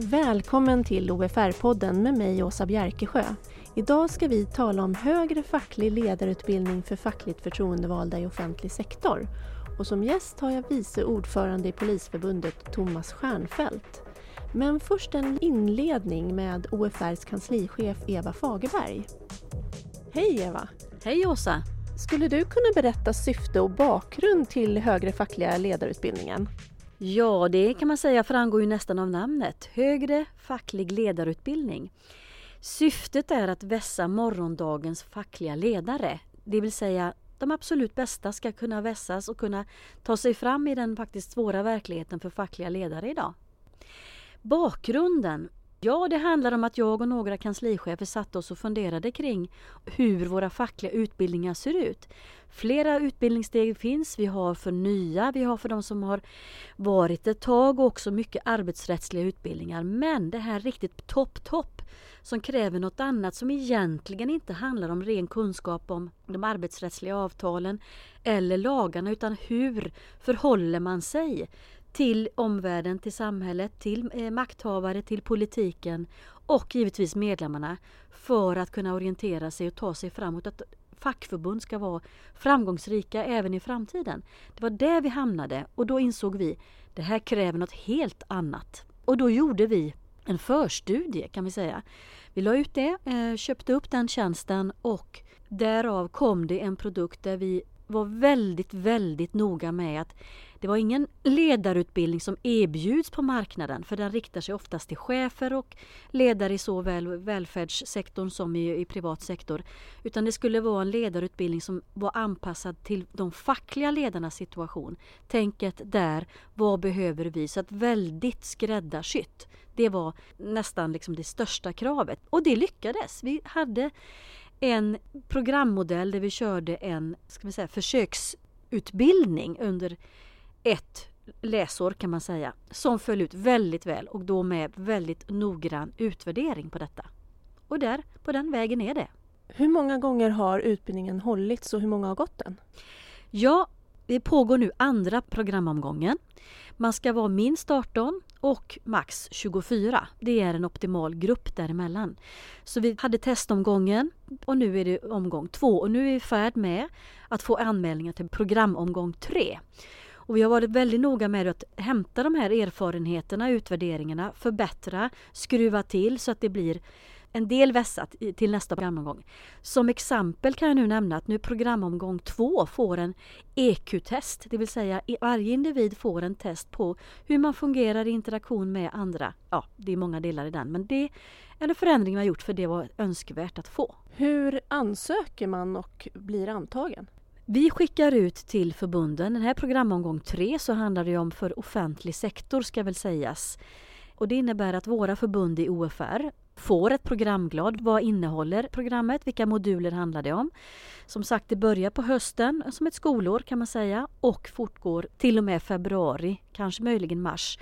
Välkommen till OFR-podden med mig Åsa Bjerkesjö. Idag ska vi tala om högre facklig ledarutbildning för fackligt förtroendevalda i offentlig sektor. Och som gäst har jag vice ordförande i Polisförbundet Thomas Stjernfeldt. Men först en inledning med OFRs kanslichef Eva Fagerberg. Hej Eva! Hej Åsa! Skulle du kunna berätta syfte och bakgrund till högre fackliga ledarutbildningen? Ja, det kan man säga framgår ju nästan av namnet. Högre facklig ledarutbildning. Syftet är att vässa morgondagens fackliga ledare, det vill säga de absolut bästa ska kunna vässas och kunna ta sig fram i den faktiskt svåra verkligheten för fackliga ledare idag. Bakgrunden Ja, det handlar om att jag och några kanslichefer satte oss och funderade kring hur våra fackliga utbildningar ser ut. Flera utbildningssteg finns. Vi har för nya, vi har för de som har varit ett tag och också mycket arbetsrättsliga utbildningar. Men det här riktigt topp, topp som kräver något annat som egentligen inte handlar om ren kunskap om de arbetsrättsliga avtalen eller lagarna utan hur förhåller man sig till omvärlden, till samhället, till eh, makthavare, till politiken och givetvis medlemmarna för att kunna orientera sig och ta sig framåt. Att fackförbund ska vara framgångsrika även i framtiden. Det var där vi hamnade och då insåg vi det här kräver något helt annat. Och då gjorde vi en förstudie kan vi säga. Vi la ut det, eh, köpte upp den tjänsten och därav kom det en produkt där vi var väldigt, väldigt noga med att det var ingen ledarutbildning som erbjuds på marknaden för den riktar sig oftast till chefer och ledare i såväl välfärdssektorn som i, i privat sektor. Utan det skulle vara en ledarutbildning som var anpassad till de fackliga ledarnas situation. Tänket där, vad behöver vi? Så att väldigt skräddarsytt. Det var nästan liksom det största kravet. Och det lyckades. Vi hade en programmodell där vi körde en ska vi säga, försöksutbildning under ett läsår kan man säga som föll ut väldigt väl och då med väldigt noggrann utvärdering på detta. Och där, på den vägen är det. Hur många gånger har utbildningen hållits och hur många har gått den? Ja, det pågår nu andra programomgången. Man ska vara minst 18 och max 24. Det är en optimal grupp däremellan. Så vi hade testomgången och nu är det omgång två och nu är vi i färd med att få anmälningar till programomgång tre. Och vi har varit väldigt noga med att hämta de här erfarenheterna, utvärderingarna, förbättra, skruva till så att det blir en del vässat till nästa programomgång. Som exempel kan jag nu nämna att nu programomgång två får en EQ-test, det vill säga varje individ får en test på hur man fungerar i interaktion med andra. Ja, det är många delar i den, men det är en förändring vi har gjort för det var önskvärt att få. Hur ansöker man och blir antagen? Vi skickar ut till förbunden, den här programomgång tre så handlar det om för offentlig sektor ska väl sägas. Och det innebär att våra förbund i OFR får ett programglad. Vad innehåller programmet? Vilka moduler handlar det om? Som sagt, det börjar på hösten som ett skolår kan man säga och fortgår till och med februari, kanske möjligen mars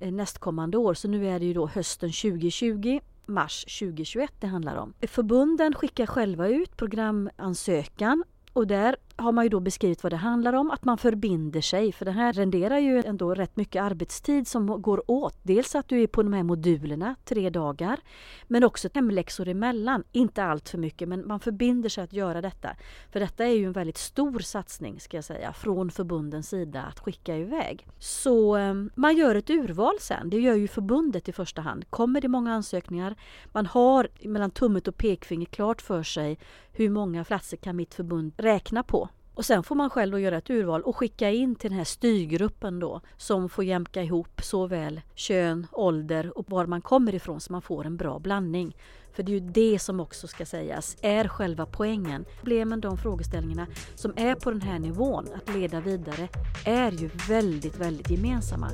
eh, nästkommande år. Så nu är det ju då hösten 2020 mars 2021 det handlar om. Förbunden skickar själva ut programansökan och där har man ju då beskrivit vad det handlar om, att man förbinder sig. För det här renderar ju ändå rätt mycket arbetstid som går åt. Dels att du är på de här modulerna tre dagar, men också hemläxor emellan. Inte allt för mycket, men man förbinder sig att göra detta. För detta är ju en väldigt stor satsning, ska jag säga, från förbundens sida att skicka iväg. Så ehm, man gör ett urval sen. Det gör ju förbundet i första hand. Kommer det många ansökningar, man har mellan tummet och pekfinger klart för sig hur många platser kan mitt förbund räkna på. Och sen får man själv då göra ett urval och skicka in till den här styrgruppen då som får jämka ihop såväl kön, ålder och var man kommer ifrån så man får en bra blandning. För det är ju det som också ska sägas är själva poängen. Problemen, de frågeställningarna som är på den här nivån att leda vidare är ju väldigt, väldigt gemensamma.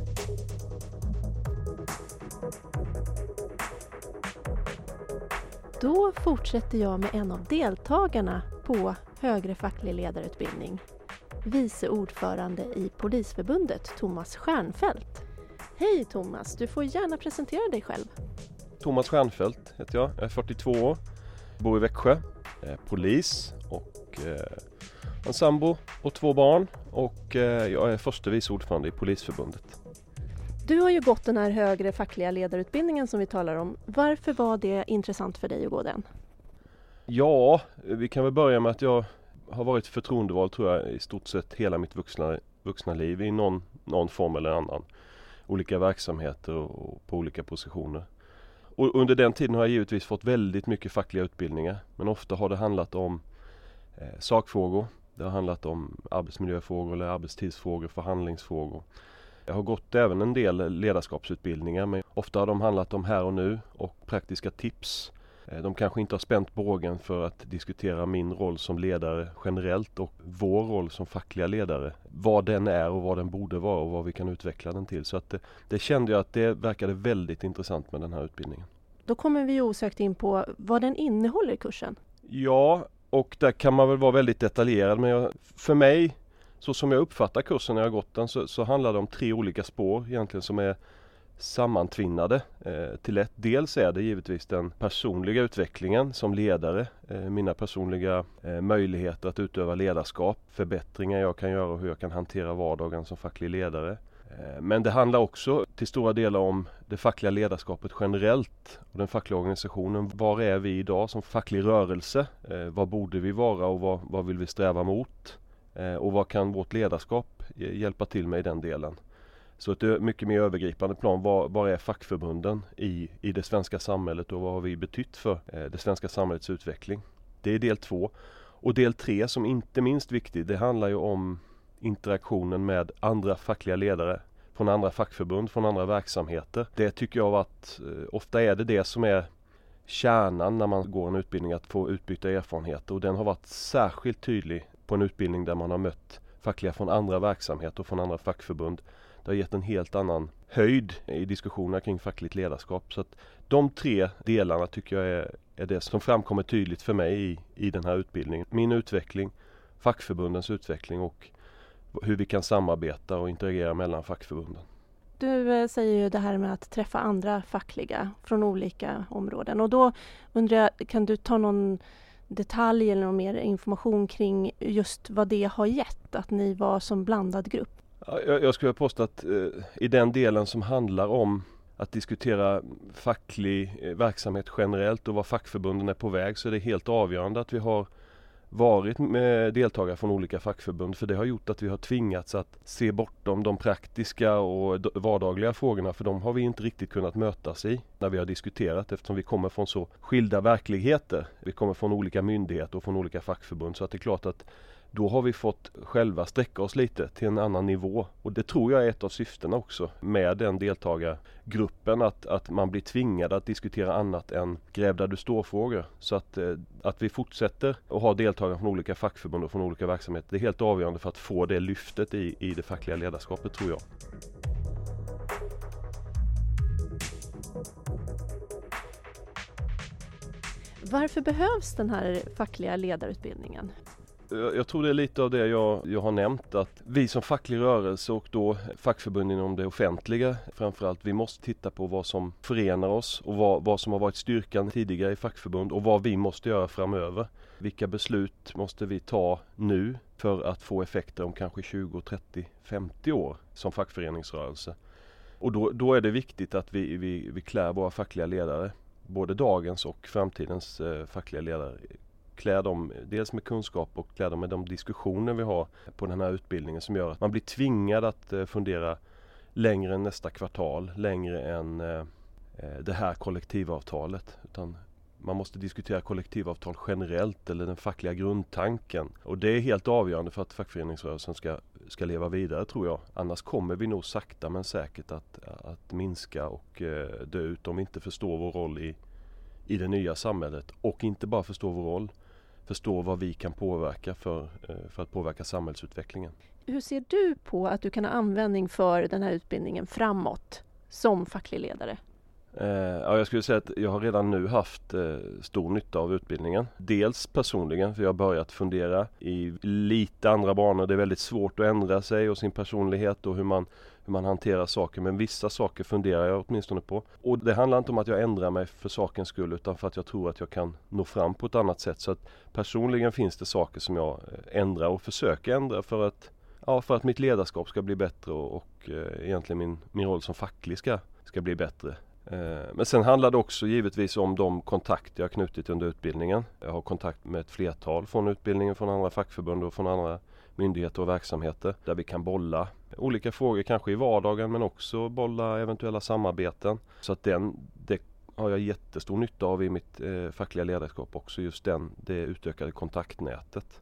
Då fortsätter jag med en av deltagarna på högre facklig ledarutbildning, vice ordförande i Polisförbundet, Thomas Stjernfeldt. Hej Thomas, du får gärna presentera dig själv. Thomas Stjernfeldt heter jag, jag är 42 år, bor i Växjö, polis och och eh, en sambo och två barn och eh, jag är förste vice ordförande i Polisförbundet. Du har ju gått den här högre fackliga ledarutbildningen som vi talar om. Varför var det intressant för dig att gå den? Ja, vi kan väl börja med att jag har varit förtroendevald tror jag i stort sett hela mitt vuxna, vuxna liv i någon, någon form eller annan. Olika verksamheter och på olika positioner. Och under den tiden har jag givetvis fått väldigt mycket fackliga utbildningar. Men ofta har det handlat om eh, sakfrågor. Det har handlat om arbetsmiljöfrågor eller arbetstidsfrågor, förhandlingsfrågor. Jag har gått även en del ledarskapsutbildningar men ofta har de handlat om här och nu och praktiska tips. Eh, de kanske inte har spänt bågen för att diskutera min roll som ledare generellt och vår roll som fackliga ledare. Vad den är och vad den borde vara och vad vi kan utveckla den till. Så att det, det kände jag att det verkade väldigt intressant med den här utbildningen. Då kommer vi osökt in på vad den innehåller kursen. Ja, och där kan man väl vara väldigt detaljerad men jag, för mig så som jag uppfattar kursen när jag gått den så, så handlar det om tre olika spår egentligen som är sammantvinnade eh, till ett. Dels är det givetvis den personliga utvecklingen som ledare, eh, mina personliga eh, möjligheter att utöva ledarskap, förbättringar jag kan göra och hur jag kan hantera vardagen som facklig ledare. Eh, men det handlar också till stora delar om det fackliga ledarskapet generellt och den fackliga organisationen. Var är vi idag som facklig rörelse? Eh, vad borde vi vara och vad, vad vill vi sträva mot? Eh, och vad kan vårt ledarskap hjälpa till med i den delen? Så ett mycket mer övergripande plan. Var, var är fackförbunden i, i det svenska samhället och vad har vi betytt för eh, det svenska samhällets utveckling? Det är del två. Och del tre som inte minst viktig, det handlar ju om interaktionen med andra fackliga ledare från andra fackförbund, från andra verksamheter. Det tycker jag att eh, ofta är det det som är kärnan när man går en utbildning, att få utbyta erfarenheter och den har varit särskilt tydlig på en utbildning där man har mött fackliga från andra verksamheter och från andra fackförbund. Det har gett en helt annan höjd i diskussionerna kring fackligt ledarskap. Så att De tre delarna tycker jag är, är det som framkommer tydligt för mig i, i den här utbildningen. Min utveckling, fackförbundens utveckling och hur vi kan samarbeta och interagera mellan fackförbunden. Du eh, säger ju det här med att träffa andra fackliga från olika områden och då undrar jag, kan du ta någon detalj eller någon mer information kring just vad det har gett, att ni var som blandad grupp? Jag, jag skulle påstå att eh, i den delen som handlar om att diskutera facklig eh, verksamhet generellt och var fackförbunden är på väg så är det helt avgörande att vi har varit med deltagare från olika fackförbund. För det har gjort att vi har tvingats att se bortom de praktiska och vardagliga frågorna. För de har vi inte riktigt kunnat mötas i när vi har diskuterat eftersom vi kommer från så skilda verkligheter. Vi kommer från olika myndigheter och från olika fackförbund. Så att det är klart att då har vi fått själva sträcka oss lite till en annan nivå. Och det tror jag är ett av syftena också med den deltagargruppen. Att, att man blir tvingad att diskutera annat än gräv där du står-frågor. Så att, eh, att vi fortsätter att ha deltagare från olika fackförbund och från olika verksamheter. Det är helt avgörande för att få det lyftet i, i det fackliga ledarskapet tror jag. Varför behövs den här fackliga ledarutbildningen? Jag tror det är lite av det jag, jag har nämnt att vi som facklig rörelse och då fackförbund inom det offentliga framförallt vi måste titta på vad som förenar oss och vad, vad som har varit styrkan tidigare i fackförbund och vad vi måste göra framöver. Vilka beslut måste vi ta nu för att få effekter om kanske 20, 30, 50 år som fackföreningsrörelse. Och då, då är det viktigt att vi, vi, vi klär våra fackliga ledare både dagens och framtidens eh, fackliga ledare klä dem dels med kunskap och klä dem med de diskussioner vi har på den här utbildningen som gör att man blir tvingad att eh, fundera längre än nästa kvartal, längre än eh, eh, det här kollektivavtalet. Utan man måste diskutera kollektivavtal generellt eller den fackliga grundtanken. Och det är helt avgörande för att fackföreningsrörelsen ska, ska leva vidare tror jag. Annars kommer vi nog sakta men säkert att, att minska och dö ut om vi inte förstår vår roll i, i det nya samhället. Och inte bara förstår vår roll förstå vad vi kan påverka för, eh, för att påverka samhällsutvecklingen. Hur ser du på att du kan ha användning för den här utbildningen framåt som facklig ledare? Eh, ja, jag skulle säga att jag har redan nu haft eh, stor nytta av utbildningen. Dels personligen, för jag har börjat fundera i lite andra banor. Det är väldigt svårt att ändra sig och sin personlighet och hur man, hur man hanterar saker. Men vissa saker funderar jag åtminstone på. Och det handlar inte om att jag ändrar mig för sakens skull utan för att jag tror att jag kan nå fram på ett annat sätt. Så att personligen finns det saker som jag eh, ändrar och försöker ändra för att, ja, för att mitt ledarskap ska bli bättre och, och eh, egentligen min, min roll som facklig ska, ska bli bättre. Eh, men sen handlar det också givetvis om de kontakter jag knutit under utbildningen. Jag har kontakt med ett flertal från utbildningen, från andra fackförbund och från andra myndigheter och verksamheter där vi kan bolla olika frågor kanske i vardagen men också bolla eventuella samarbeten. Så att den, det har jag jättestor nytta av i mitt eh, fackliga ledarskap också, just den, det utökade kontaktnätet.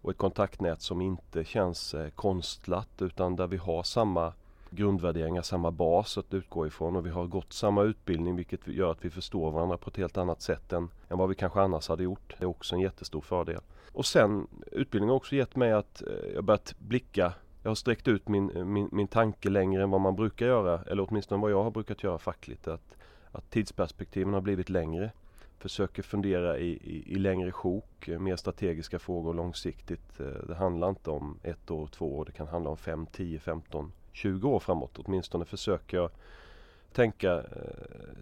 Och ett kontaktnät som inte känns eh, konstlat utan där vi har samma grundvärderingar, samma bas att utgå ifrån och vi har gått samma utbildning vilket gör att vi förstår varandra på ett helt annat sätt än, än vad vi kanske annars hade gjort. Det är också en jättestor fördel. Och sen utbildningen har också gett mig att eh, jag börjat blicka jag har sträckt ut min, min, min tanke längre än vad man brukar göra eller åtminstone vad jag har brukat göra fackligt. Att, att tidsperspektiven har blivit längre. Försöker fundera i, i, i längre sjok, mer strategiska frågor långsiktigt. Eh, det handlar inte om ett år, två år. Det kan handla om fem, tio, femton 20 år framåt. Åtminstone försöker jag tänka, eh,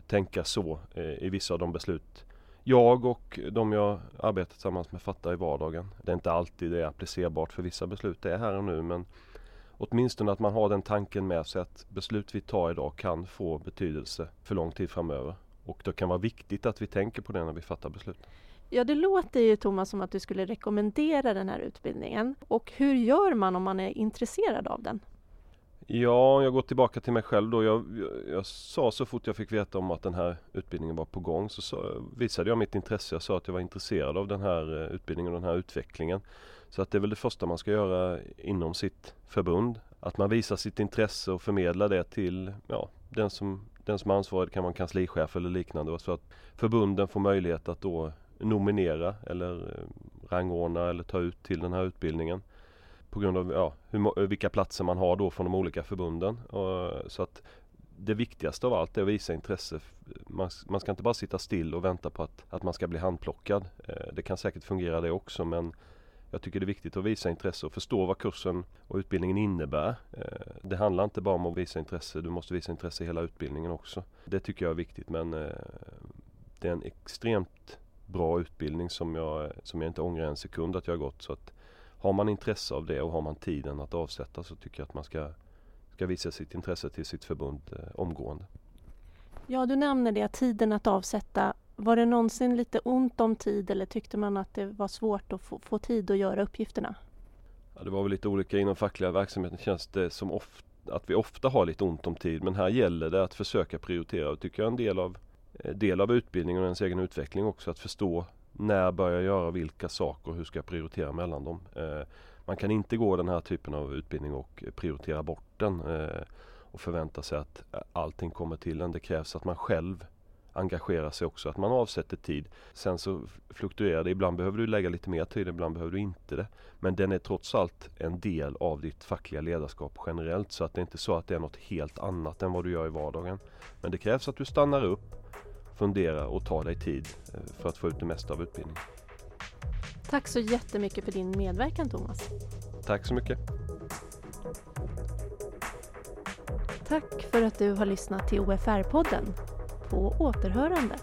tänka så eh, i vissa av de beslut jag och de jag arbetar tillsammans med fattar i vardagen. Det är inte alltid det är applicerbart för vissa beslut. Det är här och nu men åtminstone att man har den tanken med sig att beslut vi tar idag kan få betydelse för lång tid framöver. Och det kan vara viktigt att vi tänker på det när vi fattar beslut. Ja, det låter ju Thomas som att du skulle rekommendera den här utbildningen. Och hur gör man om man är intresserad av den? Ja, jag går tillbaka till mig själv då. Jag, jag, jag, sa så fort jag fick veta om att den här utbildningen var på gång så, så visade jag mitt intresse. Jag sa att jag var intresserad av den här eh, utbildningen och den här utvecklingen. Så att det är väl det första man ska göra inom sitt förbund. Att man visar sitt intresse och förmedlar det till ja, den, som, den som är ansvarig. Det kan vara en kanslichef eller liknande. Så att förbunden får möjlighet att då nominera eller eh, rangordna eller ta ut till den här utbildningen på grund av ja, hur, vilka platser man har då från de olika förbunden. Och, så att det viktigaste av allt är att visa intresse. Man, man, ska inte bara sitta still och vänta på att, att man ska bli handplockad. Eh, det kan säkert fungera det också men jag tycker det är viktigt att visa intresse och förstå vad kursen och utbildningen innebär. Eh, det handlar inte bara om att visa intresse, du måste visa intresse i hela utbildningen också. Det tycker jag är viktigt men eh, det är en extremt bra utbildning som jag, som jag inte ångrar en sekund att jag har gått. Så att har man intresse av det och har man tiden att avsätta så tycker jag att man ska, ska visa sitt intresse till sitt förbund eh, omgående. Ja, du nämner det, tiden att avsätta. Var det någonsin lite ont om tid eller tyckte man att det var svårt att få, få tid att göra uppgifterna? Ja, det var väl lite olika inom fackliga verksamheten känns det som ofta, att vi ofta har lite ont om tid men här gäller det att försöka prioritera och tycker jag en del av, eh, del av utbildningen och ens egen utveckling också att förstå när börjar jag göra vilka saker och hur ska jag prioritera mellan dem. Eh, man kan inte gå den här typen av utbildning och prioritera bort den eh, och förvänta sig att eh, allting kommer till en. Det krävs att man själv engagerar sig också, att man avsätter tid. Sen så fluktuerar det. Ibland behöver du lägga lite mer tid, ibland behöver du inte det. Men den är trots allt en del av ditt fackliga ledarskap generellt. Så att det är inte så att det är något helt annat än vad du gör i vardagen. Men det krävs att du stannar upp, fundera och ta dig tid eh, för att få ut det mesta av utbildningen. Tack så jättemycket för din medverkan Thomas. Tack så mycket. Tack för att du har lyssnat till OFR-podden. På återhörande.